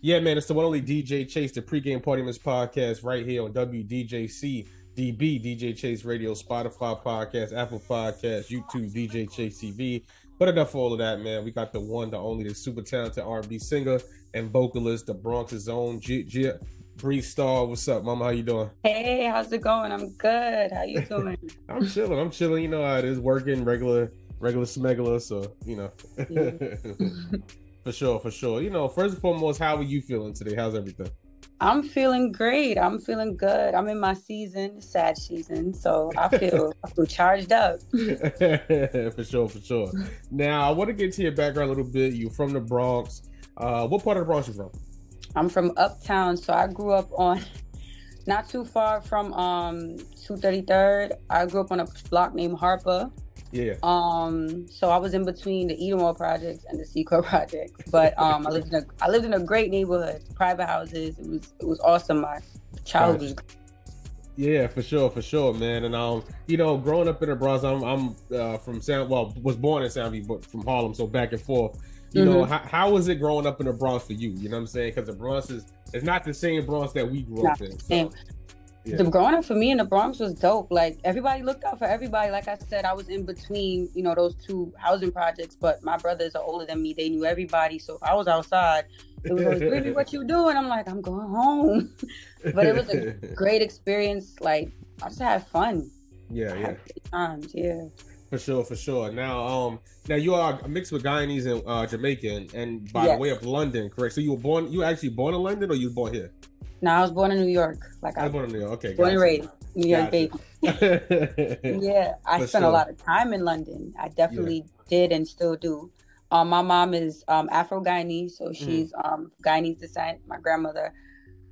Yeah, man, it's the one only DJ Chase, the pregame party mix podcast right here on WDJC, DB, DJ Chase Radio, Spotify podcast, Apple podcast, YouTube, DJ Chase TV. But enough for all of that, man. We got the one, the only, the super talented R&B singer and vocalist, the Bronx's own G- G- Bree Star. What's up, Mama? How you doing? Hey, how's it going? I'm good. How you doing? I'm chilling. I'm chilling. You know how it is, working regular, regular smegula. So you know. For sure, for sure. You know, first and foremost, how are you feeling today? How's everything? I'm feeling great. I'm feeling good. I'm in my season, sad season, so I feel I feel charged up. for sure, for sure. Now, I want to get to your background a little bit. You're from the Bronx. Uh, what part of the Bronx you from? I'm from Uptown, so I grew up on not too far from um 233rd. I grew up on a block named Harper. Yeah. Um, so I was in between the Edenwald projects and the Secor projects, but um, I lived in a I lived in a great neighborhood, private houses. It was it was awesome. My childhood was. Yeah, for sure, for sure, man. And um, you know, growing up in the Bronx, I'm I'm uh, from San well, was born in Soundview, but from Harlem, so back and forth. You mm-hmm. know, how, how was it growing up in the Bronx for you? You know what I'm saying? Because the Bronx is it's not the same Bronx that we grew not up in. So, yeah. the growing up for me in the Bronx was dope. Like everybody looked out for everybody. Like I said, I was in between, you know, those two housing projects. But my brothers are older than me. They knew everybody. So if I was outside, it was like, "Really, what you doing?" I'm like, "I'm going home." but it was a great experience. Like I just had fun. Yeah, yeah. Times, yeah. For sure, for sure. Now, um, now you are mixed with Guyanese and uh, Jamaican, and by yes. the way of London, correct? So you were born, you were actually born in London, or you were born here? No, I was born in New York. Like I, was born in New York. Okay, born and raised New York baby. yeah, I For spent sure. a lot of time in London. I definitely yeah. did and still do. Um, my mom is um, Afro Guyanese, so mm-hmm. she's mm. um, Guyanese descent. My grandmother,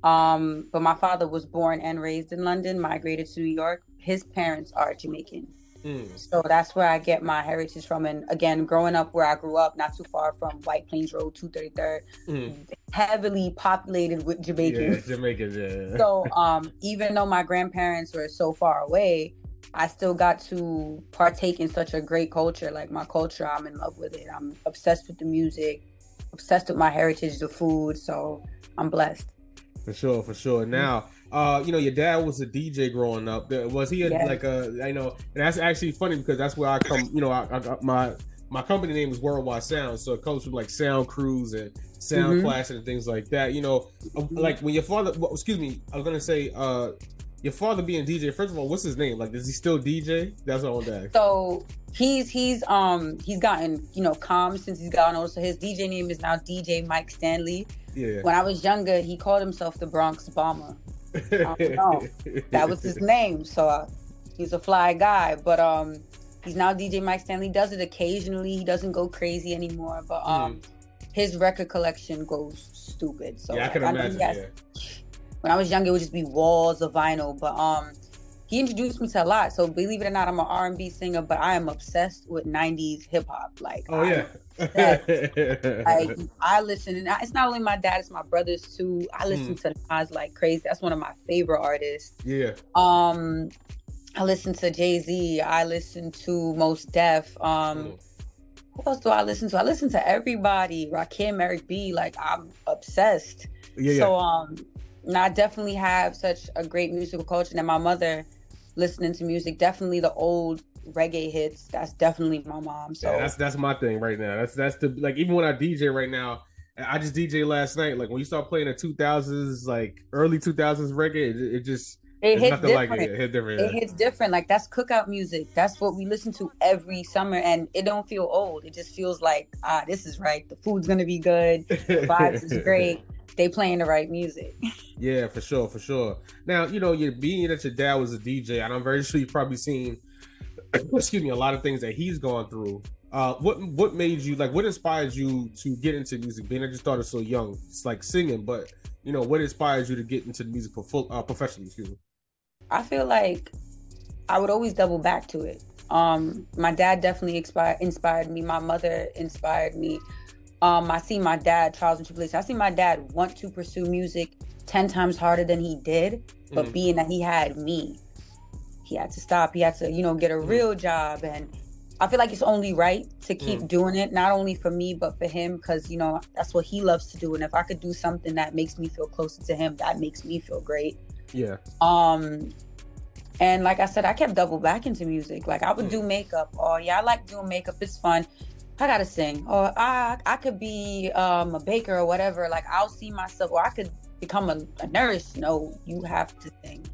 um, but my father was born and raised in London. Migrated to New York. His parents are Jamaican. Mm. So that's where I get my heritage from. And again, growing up where I grew up, not too far from White Plains Road, 233rd, mm. heavily populated with Jamaicans. Yeah, Jamaicans, yeah. So um, even though my grandparents were so far away, I still got to partake in such a great culture. Like my culture, I'm in love with it. I'm obsessed with the music, obsessed with my heritage, the food. So I'm blessed. For sure, for sure. Now, uh, you know, your dad was a DJ growing up. Was he a, yes. like a, I know, and that's actually funny because that's where I come. You know, I, I got my my company name is Worldwide Sound, so it comes from like Sound Crews and Sound mm-hmm. Clash and things like that. You know, uh, like when your father, well, excuse me, I was gonna say, uh, your father being DJ. First of all, what's his name? Like, is he still DJ? That's what I want to ask. So he's he's um he's gotten you know calm since he's gotten older. So his DJ name is now DJ Mike Stanley. Yeah. When I was younger, he called himself the Bronx Bomber. That was his name. So uh, he's a fly guy. But um, he's now DJ Mike Stanley. Does it occasionally. He doesn't go crazy anymore. But um, mm. his record collection goes stupid. So yeah, I can like, imagine. I yeah. When I was young, it would just be walls of vinyl. But um, he introduced me to a lot. So believe it or not, I'm an R&B singer, but I am obsessed with '90s hip hop. Like, oh I'm yeah, like I listen, and it's not only my dad; it's my brothers too. I listen mm. to Nas like crazy. That's one of my favorite artists. Yeah. Um, I listen to Jay Z. I listen to Mos Def. Um. Mm. Who else do I listen to? I listen to everybody. Rakim, Eric B. Like I'm obsessed. Yeah, so yeah. um, I definitely have such a great musical culture. And my mother, listening to music. Definitely the old reggae hits. That's definitely my mom. So yeah, that's that's my thing right now. That's that's the like even when I DJ right now. I just DJ last night. Like when you start playing the two thousands, like early two thousands reggae, it, it just it hits different. Like it. It, hit different. It hits different. Like that's cookout music. That's what we listen to every summer, and it don't feel old. It just feels like ah, this is right. The food's gonna be good. The vibes is great they playing the right music. yeah, for sure, for sure. Now, you know, you being that your dad was a DJ, and I'm very sure you've probably seen, excuse me, a lot of things that he's gone through. Uh, what what made you like? What inspired you to get into music? Being that you started so young, it's like singing, but you know, what inspires you to get into the music full uh, professionally? Excuse me. I feel like I would always double back to it. Um, my dad definitely inspired inspired me. My mother inspired me. Um, I see my dad trials and tribulations. I see my dad want to pursue music ten times harder than he did, but mm being that he had me, he had to stop. He had to, you know, get a mm real job and I feel like it's only right to keep mm. doing it, not only for me but for him, because you know that's what he loves to do. And if I could do something that makes me feel closer to him, that makes me feel great. Yeah. Um, and like I said, I kept double back into music. Like I would mm. do makeup. Oh yeah, I like doing makeup. It's fun. I gotta sing. Or I I could be um, a baker or whatever. Like I'll see myself. Or I could become a, a nurse. No, you have to sing.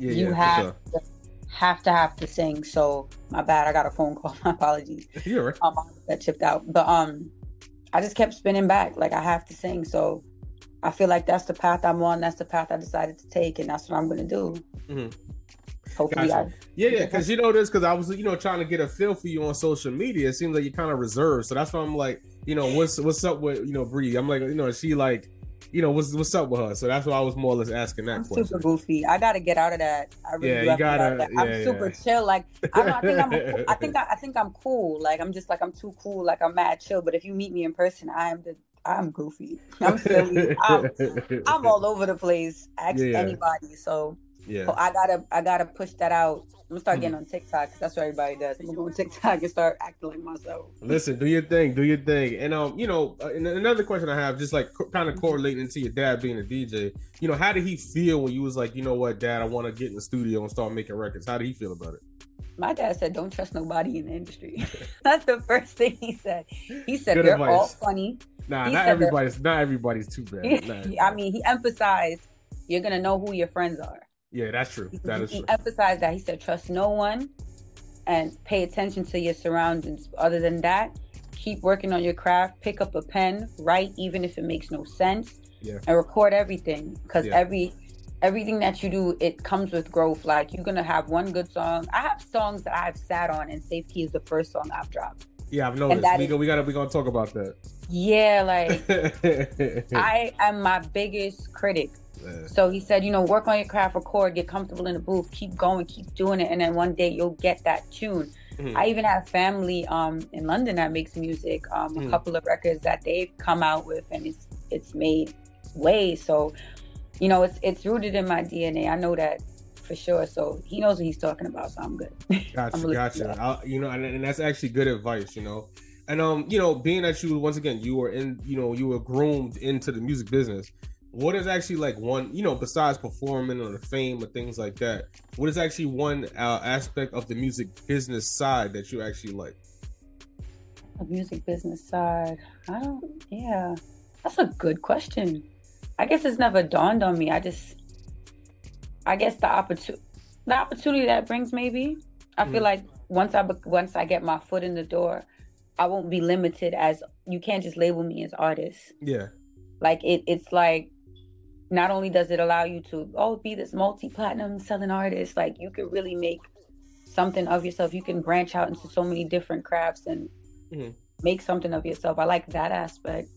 Yeah, you yeah, have sure. to have to have to sing. So my bad. I got a phone call. My apologies. You're right. Um, that chipped out. But um, I just kept spinning back. Like I have to sing. So I feel like that's the path I'm on. That's the path I decided to take, and that's what I'm gonna do. Mm-hmm. Hopefully, gotcha. I, yeah, yeah. Because you know this, because I was you know trying to get a feel for you on social media. It seems like you're kind of reserved. So that's why I'm like, you know, what's what's up with you know Bree? I'm like, you know, is she like you know what's what's up with her. So that's why I was more or less asking that I'm question. Super goofy. I gotta get out of that. I really yeah, you gotta. Yeah, I'm super chill. Like I, I think I'm. I think I, I, think I'm cool. Like I'm just like I'm too cool. Like I'm mad chill. But if you meet me in person, I am the. I'm goofy. I'm silly. I'm, I'm all over the place. Ask anybody. So yeah. So I gotta I gotta push that out. I'm gonna start getting mm-hmm. on TikTok because that's what everybody does. I'm gonna go on TikTok and start acting like myself. Listen, do your thing, do your thing. And um, you know, uh, another question I have, just like co- kind of correlating to your dad being a DJ. You know, how did he feel when you was like, you know what, Dad, I want to get in the studio and start making records? How did he feel about it? My dad said, "Don't trust nobody in the industry." that's the first thing he said. He said Good they're advice. all funny. Nah, he not everybody's not everybody's too bad. I mean, he emphasized you're gonna know who your friends are. Yeah, that's true. That is he true. emphasized that. He said, trust no one and pay attention to your surroundings. Other than that, keep working on your craft, pick up a pen, write even if it makes no sense, yeah. and record everything. Because yeah. every everything that you do, it comes with growth. Like you're gonna have one good song. I have songs that I've sat on, and Safety is the first song I've dropped. Yeah, I've noticed. We, is, we gotta we gonna talk about that. Yeah, like I am my biggest critic. So he said, you know, work on your craft, record, get comfortable in the booth, keep going, keep doing it, and then one day you'll get that tune. Mm-hmm. I even have family um, in London that makes music. Um, mm-hmm. A couple of records that they've come out with, and it's it's made way. So, you know, it's it's rooted in my DNA. I know that for sure. So he knows what he's talking about. So I'm good. Gotcha, I'm gotcha. You know, and, and that's actually good advice. You know, and um, you know, being that you once again you were in, you know, you were groomed into the music business what is actually like one you know besides performing or the fame or things like that what is actually one uh, aspect of the music business side that you actually like? The music business side i don't yeah that's a good question. I guess it's never dawned on me i just i guess the opportunity the opportunity that brings maybe. I mm. feel like once i once i get my foot in the door i won't be limited as you can't just label me as artist. Yeah. Like it it's like not only does it allow you to oh be this multi-platinum selling artist like you could really make something of yourself. You can branch out into so many different crafts and mm-hmm. make something of yourself. I like that aspect.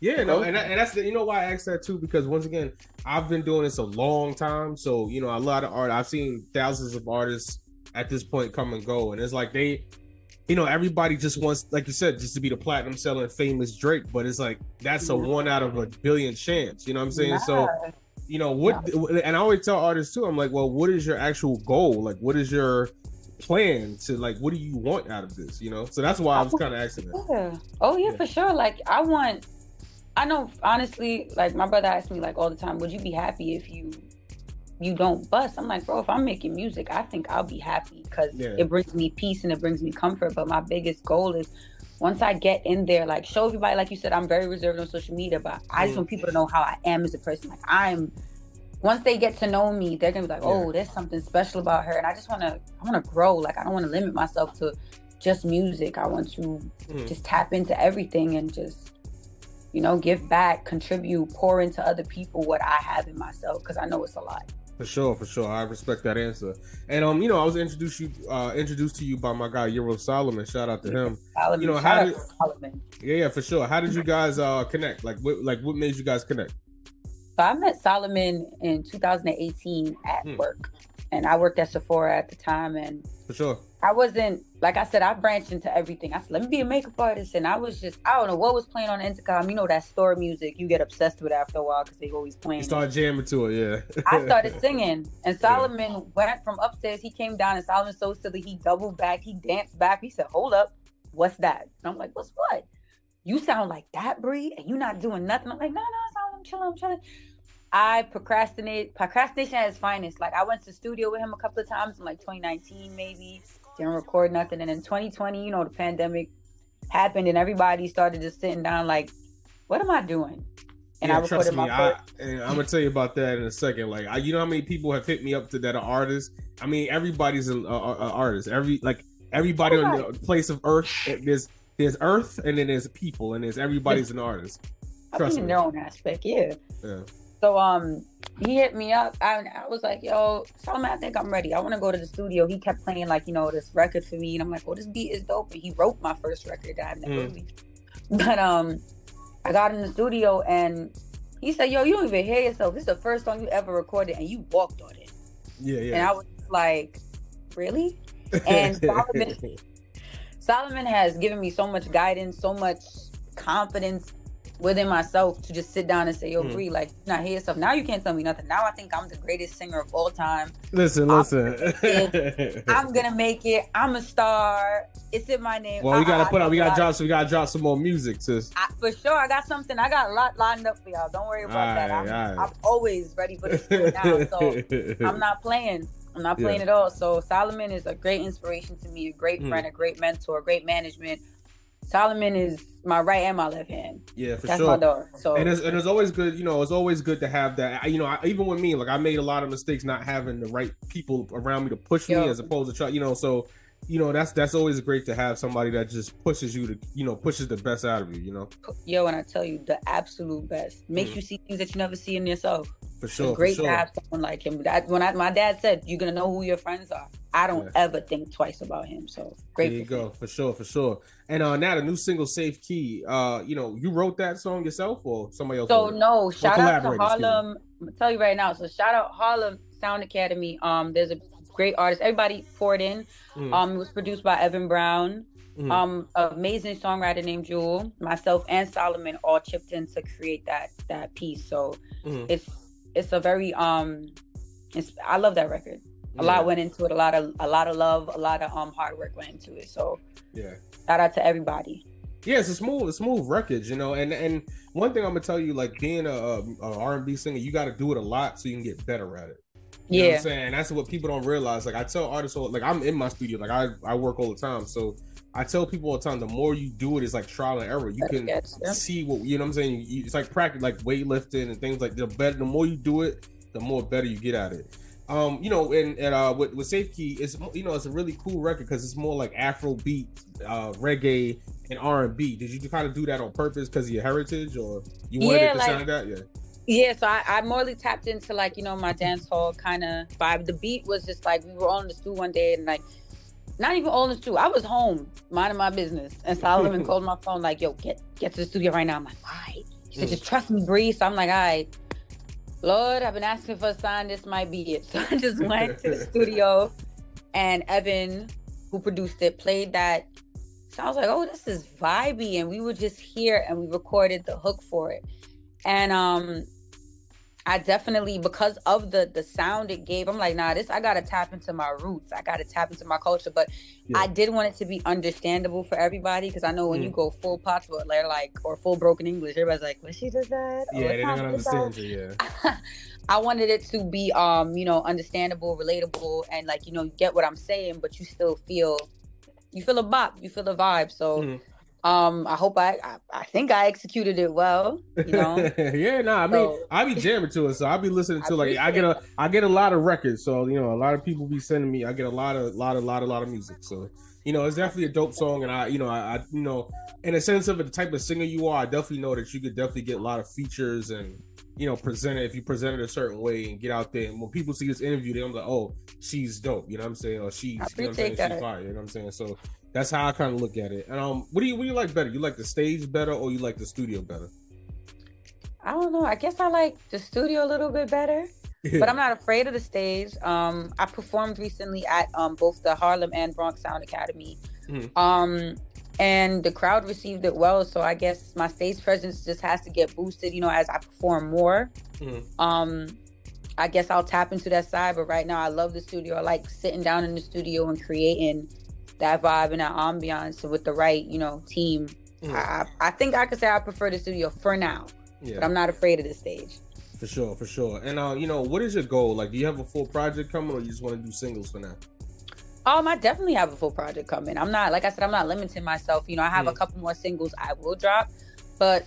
Yeah no and, and that's the, you know why i asked that too? Because once again i've been doing this a long time. So you know a lot of art i've seen thousands of artists at this point come and go. And it's like they you know, everybody just wants, like you said, just to be the platinum selling famous Drake, but it's like that's a one out of a billion chance. You know what I'm saying? Yeah. So, you know, what, yeah. and I always tell artists too, I'm like, well, what is your actual goal? Like, what is your plan to like, what do you want out of this? You know? So that's why I was kind of asking that. Yeah. Oh, yeah, yeah, for sure. Like, I want, I know, honestly, like, my brother asked me, like, all the time, would you be happy if you you don't bust. I'm like, bro, if I'm making music, I think I'll be happy because yeah. it brings me peace and it brings me comfort. But my biggest goal is once I get in there, like show everybody, like you said, I'm very reserved on social media, but I just mm. want people to know how I am as a person. Like I'm once they get to know me, they're gonna be like, Oh, yeah. there's something special about her. And I just wanna I wanna grow. Like I don't wanna limit myself to just music. I want to mm. just tap into everything and just you know, give back, contribute, pour into other people what I have in myself because I know it's a lot. For sure, for sure. I respect that answer. And um, you know, I was introduced you uh introduced to you by my guy Euro Solomon. Shout out to him. Solomon. You know, how did Solomon. Yeah, yeah, for sure. How did you guys uh connect? Like what like what made you guys connect? So I met Solomon in 2018 at hmm. work. And I worked at Sephora at the time and for sure. I wasn't like I said. I branched into everything. I said, let me be a makeup artist, and I was just I don't know what was playing on the intercom. You know that store music you get obsessed with it after a while because they always playing. You start jamming to it, yeah. I started singing, and Solomon yeah. went from upstairs. He came down, and Solomon so silly. He doubled back. He danced back. He said, "Hold up, what's that?" And I'm like, "What's what?" You sound like that, Bree, and you're not doing nothing. I'm like, "No, no, Solomon, I'm chilling, I'm chilling." I procrastinate. Procrastination at its finest. Like I went to studio with him a couple of times in like 2019, maybe didn't record nothing. And in 2020, you know, the pandemic happened and everybody started just sitting down like, what am I doing? And yeah, I recorded me, my I, and I'm gonna tell you about that in a second. Like, I, you know how many people have hit me up to that are artists. I mean, everybody's an artist. Every like everybody on the place of Earth. There's there's Earth, and then there's people, and there's everybody's an artist. Trust I mean, me. their own aspect, yeah. Yeah. So um, he hit me up. I, I was like, "Yo, Solomon, I think I'm ready. I want to go to the studio." He kept playing like you know this record for me, and I'm like, "Well, this beat is dope." And he wrote my first record that I've never mm. released. But um, I got in the studio and he said, "Yo, you don't even hear yourself. This is the first song you ever recorded, and you walked on it." Yeah, yeah. And I was like, "Really?" And Solomon, Solomon has given me so much guidance, so much confidence within myself to just sit down and say, "Yo, mm. Bree, like, not hear yourself. Now you can't tell me nothing. Now I think I'm the greatest singer of all time. Listen, I'm listen. I'm gonna make it. I'm a star. It's in my name. Well, we gotta I, put out. We gotta drop. So we gotta drop some more music, sis. I, for sure, I got something. I got a lot lined up for y'all. Don't worry about that. I'm, I'm, always ready for this now. So I'm not playing. I'm not playing yeah. at all. So Solomon is a great inspiration to me, a great mm. friend, a great mentor, a great management Solomon is my right and my left hand. Yeah, for That's sure. That's my dog. So and it's, and it's always good, you know, it's always good to have that. I, you know, I, even with me, like I made a lot of mistakes not having the right people around me to push Yo. me, as opposed to try, you know. So you know, that's that's always great to have somebody that just pushes you to, you know, pushes the best out of you. You know. Yo, and I tell you, the absolute best makes mm. you see things that you never see in yourself. For sure. It's great sure. to have someone like him. That, when I, my dad said, "You're gonna know who your friends are," I don't yeah. ever think twice about him. So great. There you go, for sure, for sure. And uh, now the new single "Safe Key." Uh, you know, you wrote that song yourself or somebody else? So no, shout out to Harlem. I'm gonna tell you right now. So shout out Harlem Sound Academy. Um, there's a great artist. Everybody poured in. Mm. Um, it was produced by Evan Brown. Mm. Um, amazing songwriter named Jewel. Myself and Solomon all chipped in to create that that piece. So mm. it's it's a very um, it's I love that record a lot went into it. A lot of a lot of love, a lot of um hard work went into it. So yeah, shout out to everybody. Yeah, it's a smooth, a smooth record, you know. And and one thing I'm gonna tell you, like being a, a R&B singer, you got to do it a lot so you can get better at it. You yeah, I'm saying that's what people don't realize. Like I tell artists, all, like I'm in my studio, like I I work all the time, so I tell people all the time, the more you do it, it's like trial and error. You can see what you know. what I'm saying you, it's like practice, like weightlifting and things like the better. The more you do it, the more better you get at it um, you know, and, and uh, with, with Safe Key, it's you know, it's a really cool record because it's more like Afro beat, uh, reggae, and R and B. Did you kind of do that on purpose because of your heritage, or you wanted yeah, it to like, sound like that? Yeah. Yeah, so I, I morely tapped into like you know my dance hall kind of vibe. The beat was just like we were all in the stool one day and like not even all in the stool. I was home minding my business, and Solomon called my phone like, "Yo, get get to the studio right now." I'm like, "All right." He said, mm. "Just trust me, Bree." So I'm like, "All right." Lord, I've been asking for a sign. This might be it. So I just went to the studio, and Evan, who produced it, played that. So I was like, "Oh, this is vibey," and we were just here, and we recorded the hook for it. And um, I definitely because of the the sound it gave, I'm like, nah, this I gotta tap into my roots. I gotta tap into my culture. But yeah. I did want it to be understandable for everybody because I know when mm. you go full they're like or full broken English, everybody's like, what she does that? Yeah, oh, not gonna understand you. Yeah. I wanted it to be um, you know, understandable, relatable, and like, you know, you get what I'm saying, but you still feel you feel a bop, you feel the vibe. So mm um i hope I, I, I think i executed it well you know? Yeah no nah, i mean i be jamming to it so i'll be listening to I like i get a i get a lot of records so you know a lot of people be sending me i get a lot of lot of lot of lot of music so you know it's definitely a dope song and i you know i, I you know in a sense of the type of singer you are i definitely know that you could definitely get a lot of features and you know present it if you present it a certain way and get out there and when people see this interview they're like oh she's dope you know what i'm saying or she's you know what i'm saying she's fire you know what i'm saying so that's how I kind of look at it. And um, what do you what do you like better? You like the stage better, or you like the studio better? I don't know. I guess I like the studio a little bit better. Yeah. But I'm not afraid of the stage. Um, I performed recently at um, both the Harlem and Bronx Sound Academy. Mm-hmm. Um, and the crowd received it well. So I guess my stage presence just has to get boosted, you know, as I perform more. Mm-hmm. Um, I guess I'll tap into that side. But right now, I love the studio. I like sitting down in the studio and creating that vibe and that ambiance with the right, you know, team. Mm-hmm. I, I think I could say I prefer the studio for now. Yeah. But I'm not afraid of the stage. For sure, for sure. And uh, you know, what is your goal? Like, do you have a full project coming, or you just want to do singles for now? Um, I definitely have a full project coming. I'm not, like I said, I'm not limiting myself. You know, I have mm. a couple more singles I will drop, but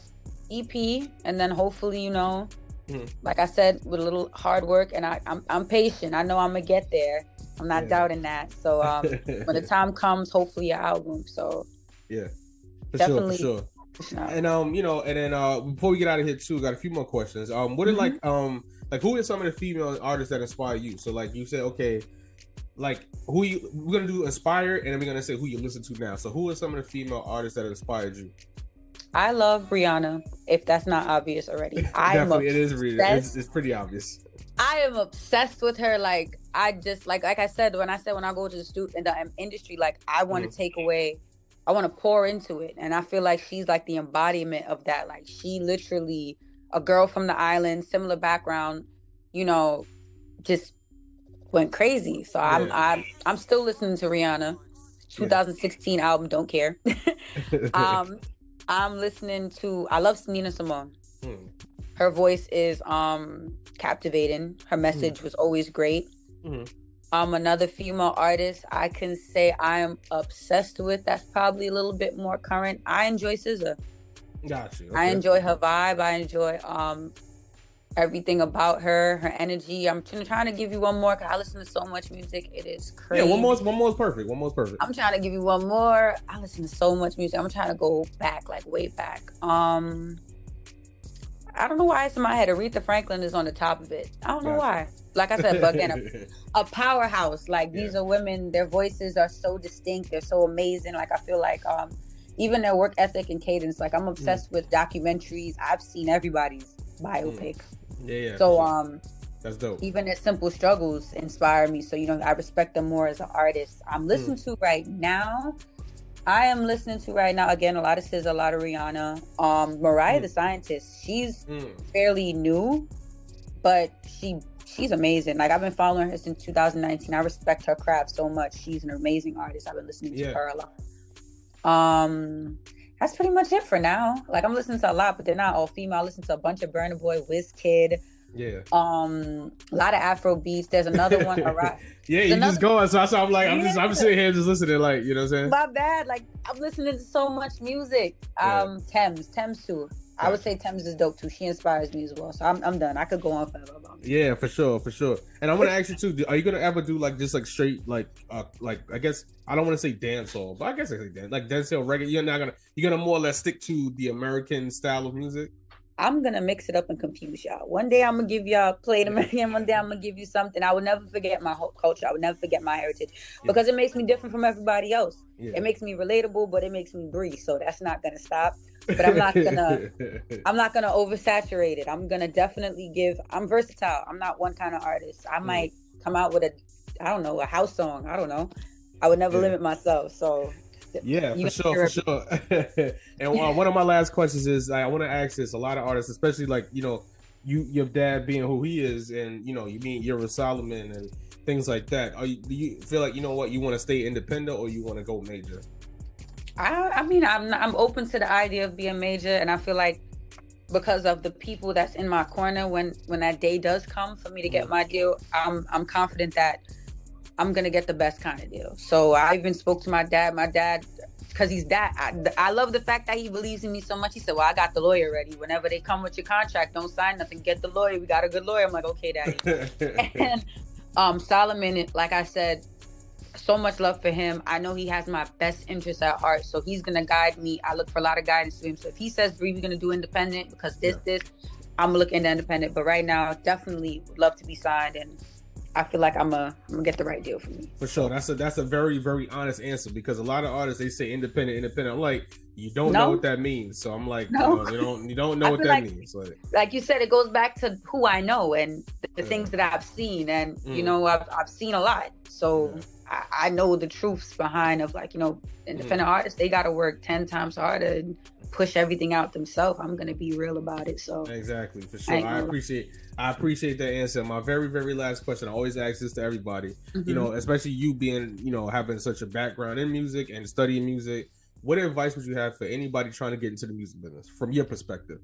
EP, and then hopefully, you know, mm. like I said, with a little hard work, and I, I'm, I'm patient. I know I'm gonna get there. I'm not yeah. doubting that. So um, when the time comes, hopefully, an album. So yeah, for definitely. Sure, for sure. And um, you know, and then uh, before we get out of here too, got a few more questions. Um, what are mm-hmm. like um, like who are some of the female artists that inspire you? So like you said, okay, like who you we're gonna do inspire, and then we're gonna say who you listen to now. So who are some of the female artists that inspired you? I love Rihanna. If that's not obvious already, I definitely it is. It's, it's pretty obvious. I am obsessed with her. Like I just like like I said when I said when I go to the student in the industry, like I want to mm. take away I want to pour into it. And I feel like she's like the embodiment of that. Like she literally a girl from the island, similar background, you know, just went crazy. So yeah. I'm I'm I'm still listening to Rihanna. 2016 yeah. album, don't care. um I'm listening to I love Nina Simone. Her voice is um captivating. Her message hmm. was always great. Hmm. Um, another female artist I can say I am obsessed with. That's probably a little bit more current. I enjoy SZA. Gotcha. Okay. I enjoy her vibe. I enjoy um everything about her, her energy. I'm trying to give you one more because I listen to so much music. It is crazy. Yeah, one more, one more is perfect. One more is perfect. I'm trying to give you one more. I listen to so much music. I'm trying to go back, like way back. Um, I don't know why it's in my head. Aretha Franklin is on the top of it. I don't know why. Like I said, but again, a, a powerhouse. Like yeah. these are women. Their voices are so distinct. They're so amazing. Like I feel like um, even their work ethic and cadence. Like I'm obsessed mm. with documentaries. I've seen everybody's biopic. Mm. Yeah, yeah. So sure. um, that's dope. Even their simple struggles inspire me. So you know, I respect them more as an artist. I'm listening mm. to right now. I am listening to right now again a lot of SZA, a lot of Rihanna. Um, Mariah mm. the Scientist. She's mm. fairly new, but she she's amazing. Like I've been following her since 2019. I respect her craft so much. She's an amazing artist. I've been listening to her a lot. Um, that's pretty much it for now. Like I'm listening to a lot, but they're not all female. I listen to a bunch of Burna Boy, Wizkid. Yeah. Um, a lot of Afro beats. There's another one. yeah, you just going. So, so I'm like, I'm just, I'm sitting here just listening, like, you know what I'm saying? My bad. Like, I'm listening to so much music. Um, yeah. Tems, Tems too. I would say Tems is dope too. She inspires me as well. So I'm, I'm done. I could go on forever about Yeah, for sure, for sure. And I want to ask you too. Are you gonna ever do like just like straight like uh like I guess I don't want to say dancehall, but I guess I say dance like dancehall reggae. You're not gonna you're gonna more or less stick to the American style of music. I'm gonna mix it up and confuse y'all. One day I'm gonna give y'all play American. One day I'm gonna give you something. I will never forget my whole culture. I would never forget my heritage because yeah. it makes me different from everybody else. Yeah. It makes me relatable, but it makes me breathe. So that's not gonna stop. But I'm not gonna. I'm not gonna oversaturate it. I'm gonna definitely give. I'm versatile. I'm not one kind of artist. I mm. might come out with a, I don't know, a house song. I don't know. I would never yeah. limit myself. So yeah, for sure, for sure. and uh, one of my last questions is I want to ask this: a lot of artists, especially like you know, you your dad being who he is, and you know, you mean you're Solomon and things like that. Are you, do you feel like you know what you want to stay independent or you want to go major? I, I mean, I'm I'm open to the idea of being major, and I feel like because of the people that's in my corner when when that day does come for me to get mm. my deal, I'm I'm confident that I'm gonna get the best kind of deal. So I even spoke to my dad. My dad, because he's that. I, I, love the fact that he believes in me so much. He said, "Well, I got the lawyer ready. Whenever they come with your contract, don't sign nothing. Get the lawyer. We got a good lawyer." I'm like, "Okay, daddy." and um, Solomon, like I said, so much love for him. I know he has my best interest at heart, so he's gonna guide me. I look for a lot of guidance to him. So if he says, "Bree, we're gonna do independent because this, yeah. this," I'm looking to independent. But right now, definitely would love to be signed and I feel like I'm a I'm gonna get the right deal for me. For sure, that's a that's a very very honest answer because a lot of artists they say independent, independent. I'm like, you don't no. know what that means, so I'm like, no, you don't you don't know what that like, means. Like, like, you said, it goes back to who I know and the, the yeah. things that I've seen, and mm. you know, I've I've seen a lot, so. Yeah. I, I know the truths behind of like you know independent mm. artists they got to work 10 times harder and push everything out themselves i'm gonna be real about it so. Exactly for sure. I, I appreciate i appreciate that answer. My very very last question i always ask this to everybody. Mm-hmm. you know especially you being you know having such a background in music and studying music what advice would you have for anybody trying to get into the music business from your perspective?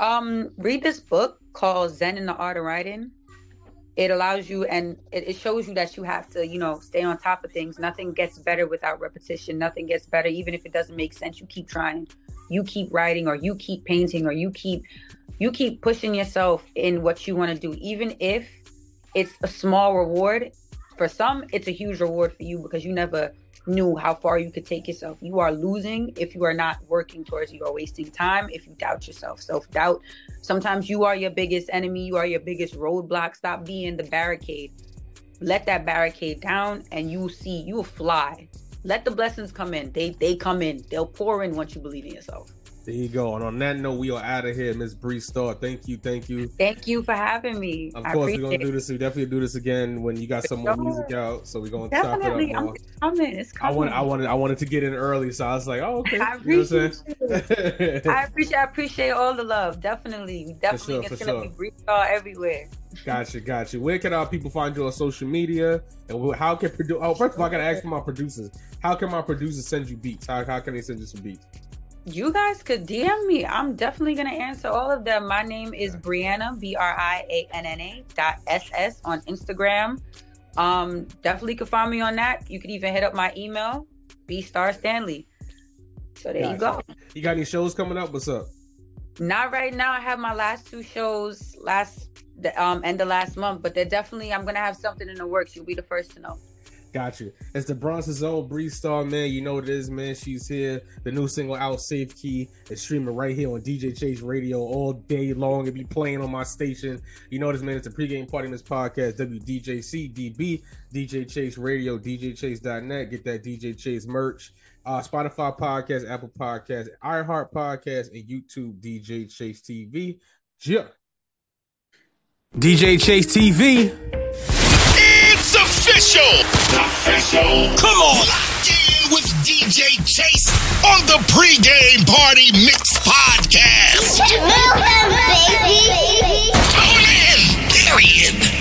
Um read this book called zen and the art of writing. It allows you and it, it, shows you that you have to you know stay on top of things. Nothing gets better without repetition. Nothing gets better. Even if it doesn't make sense you keep trying you keep writing or you keep painting or you keep you keep pushing yourself in what you want to do even if it's a small reward for some it's a huge reward for you because you never knew how far you could take yourself. You are losing if you are not working towards you are wasting time if you doubt yourself. Self-doubt. Sometimes you are your biggest enemy, you are your biggest roadblock. Stop being the barricade. Let that barricade down and you see you will fly. Let the blessings come in. They they come in. They'll pour in once you believe in yourself. There you go. And on that note, we are out of here, Miss Bree Star. Thank you, thank you. Thank you for having me. Of course, we're gonna do this. We definitely do this again when you got some more music out. So we're gonna definitely. it up. I'm coming. It's coming. I wanted, I wanted. I wanted to get in early, so I was like, oh, okay. I appreciate. You know I appreciate. I appreciate all the love. Definitely, definitely. Sure, it's gonna sure. be Bree Star everywhere. Gotcha, gotcha. Where can our people find you on social media? And how can produce? Oh, first of all, I gotta ask my producers. How can my producers send you beats? How, how can they send you some beats? you guys could DM me. I'm definitely gonna answer all of them. My name is Brianna B R I A N N A dot S S on Instagram. Um, definitely could find me on that. You could even hit up my email, B Star Stanley. So there gotcha. you go. You got any shows coming up? What's up? Not right now. I have my last two shows last the um end of last month, but they're definitely I'm gonna have something in the works. You'll be the first to know. Got you. It's the Bronx's own Bree Star, man. You know what it is, man. She's here. The new single out, Safe Key, is streaming right here on DJ Chase Radio all day long. It'll be playing on my station. You know this, man. It's a pregame party mix podcast, WDJCDB, DJ Chase Radio, DJChase.net. Get that DJ Chase merch. Uh, Spotify podcast, Apple podcast, iHeart podcast, and YouTube DJ Chase TV. Yeah. DJ Chase TV. It's official. Official. Come on, lock in with DJ Chase on the pregame party mix podcast. Welcome, baby. Tune in. Period.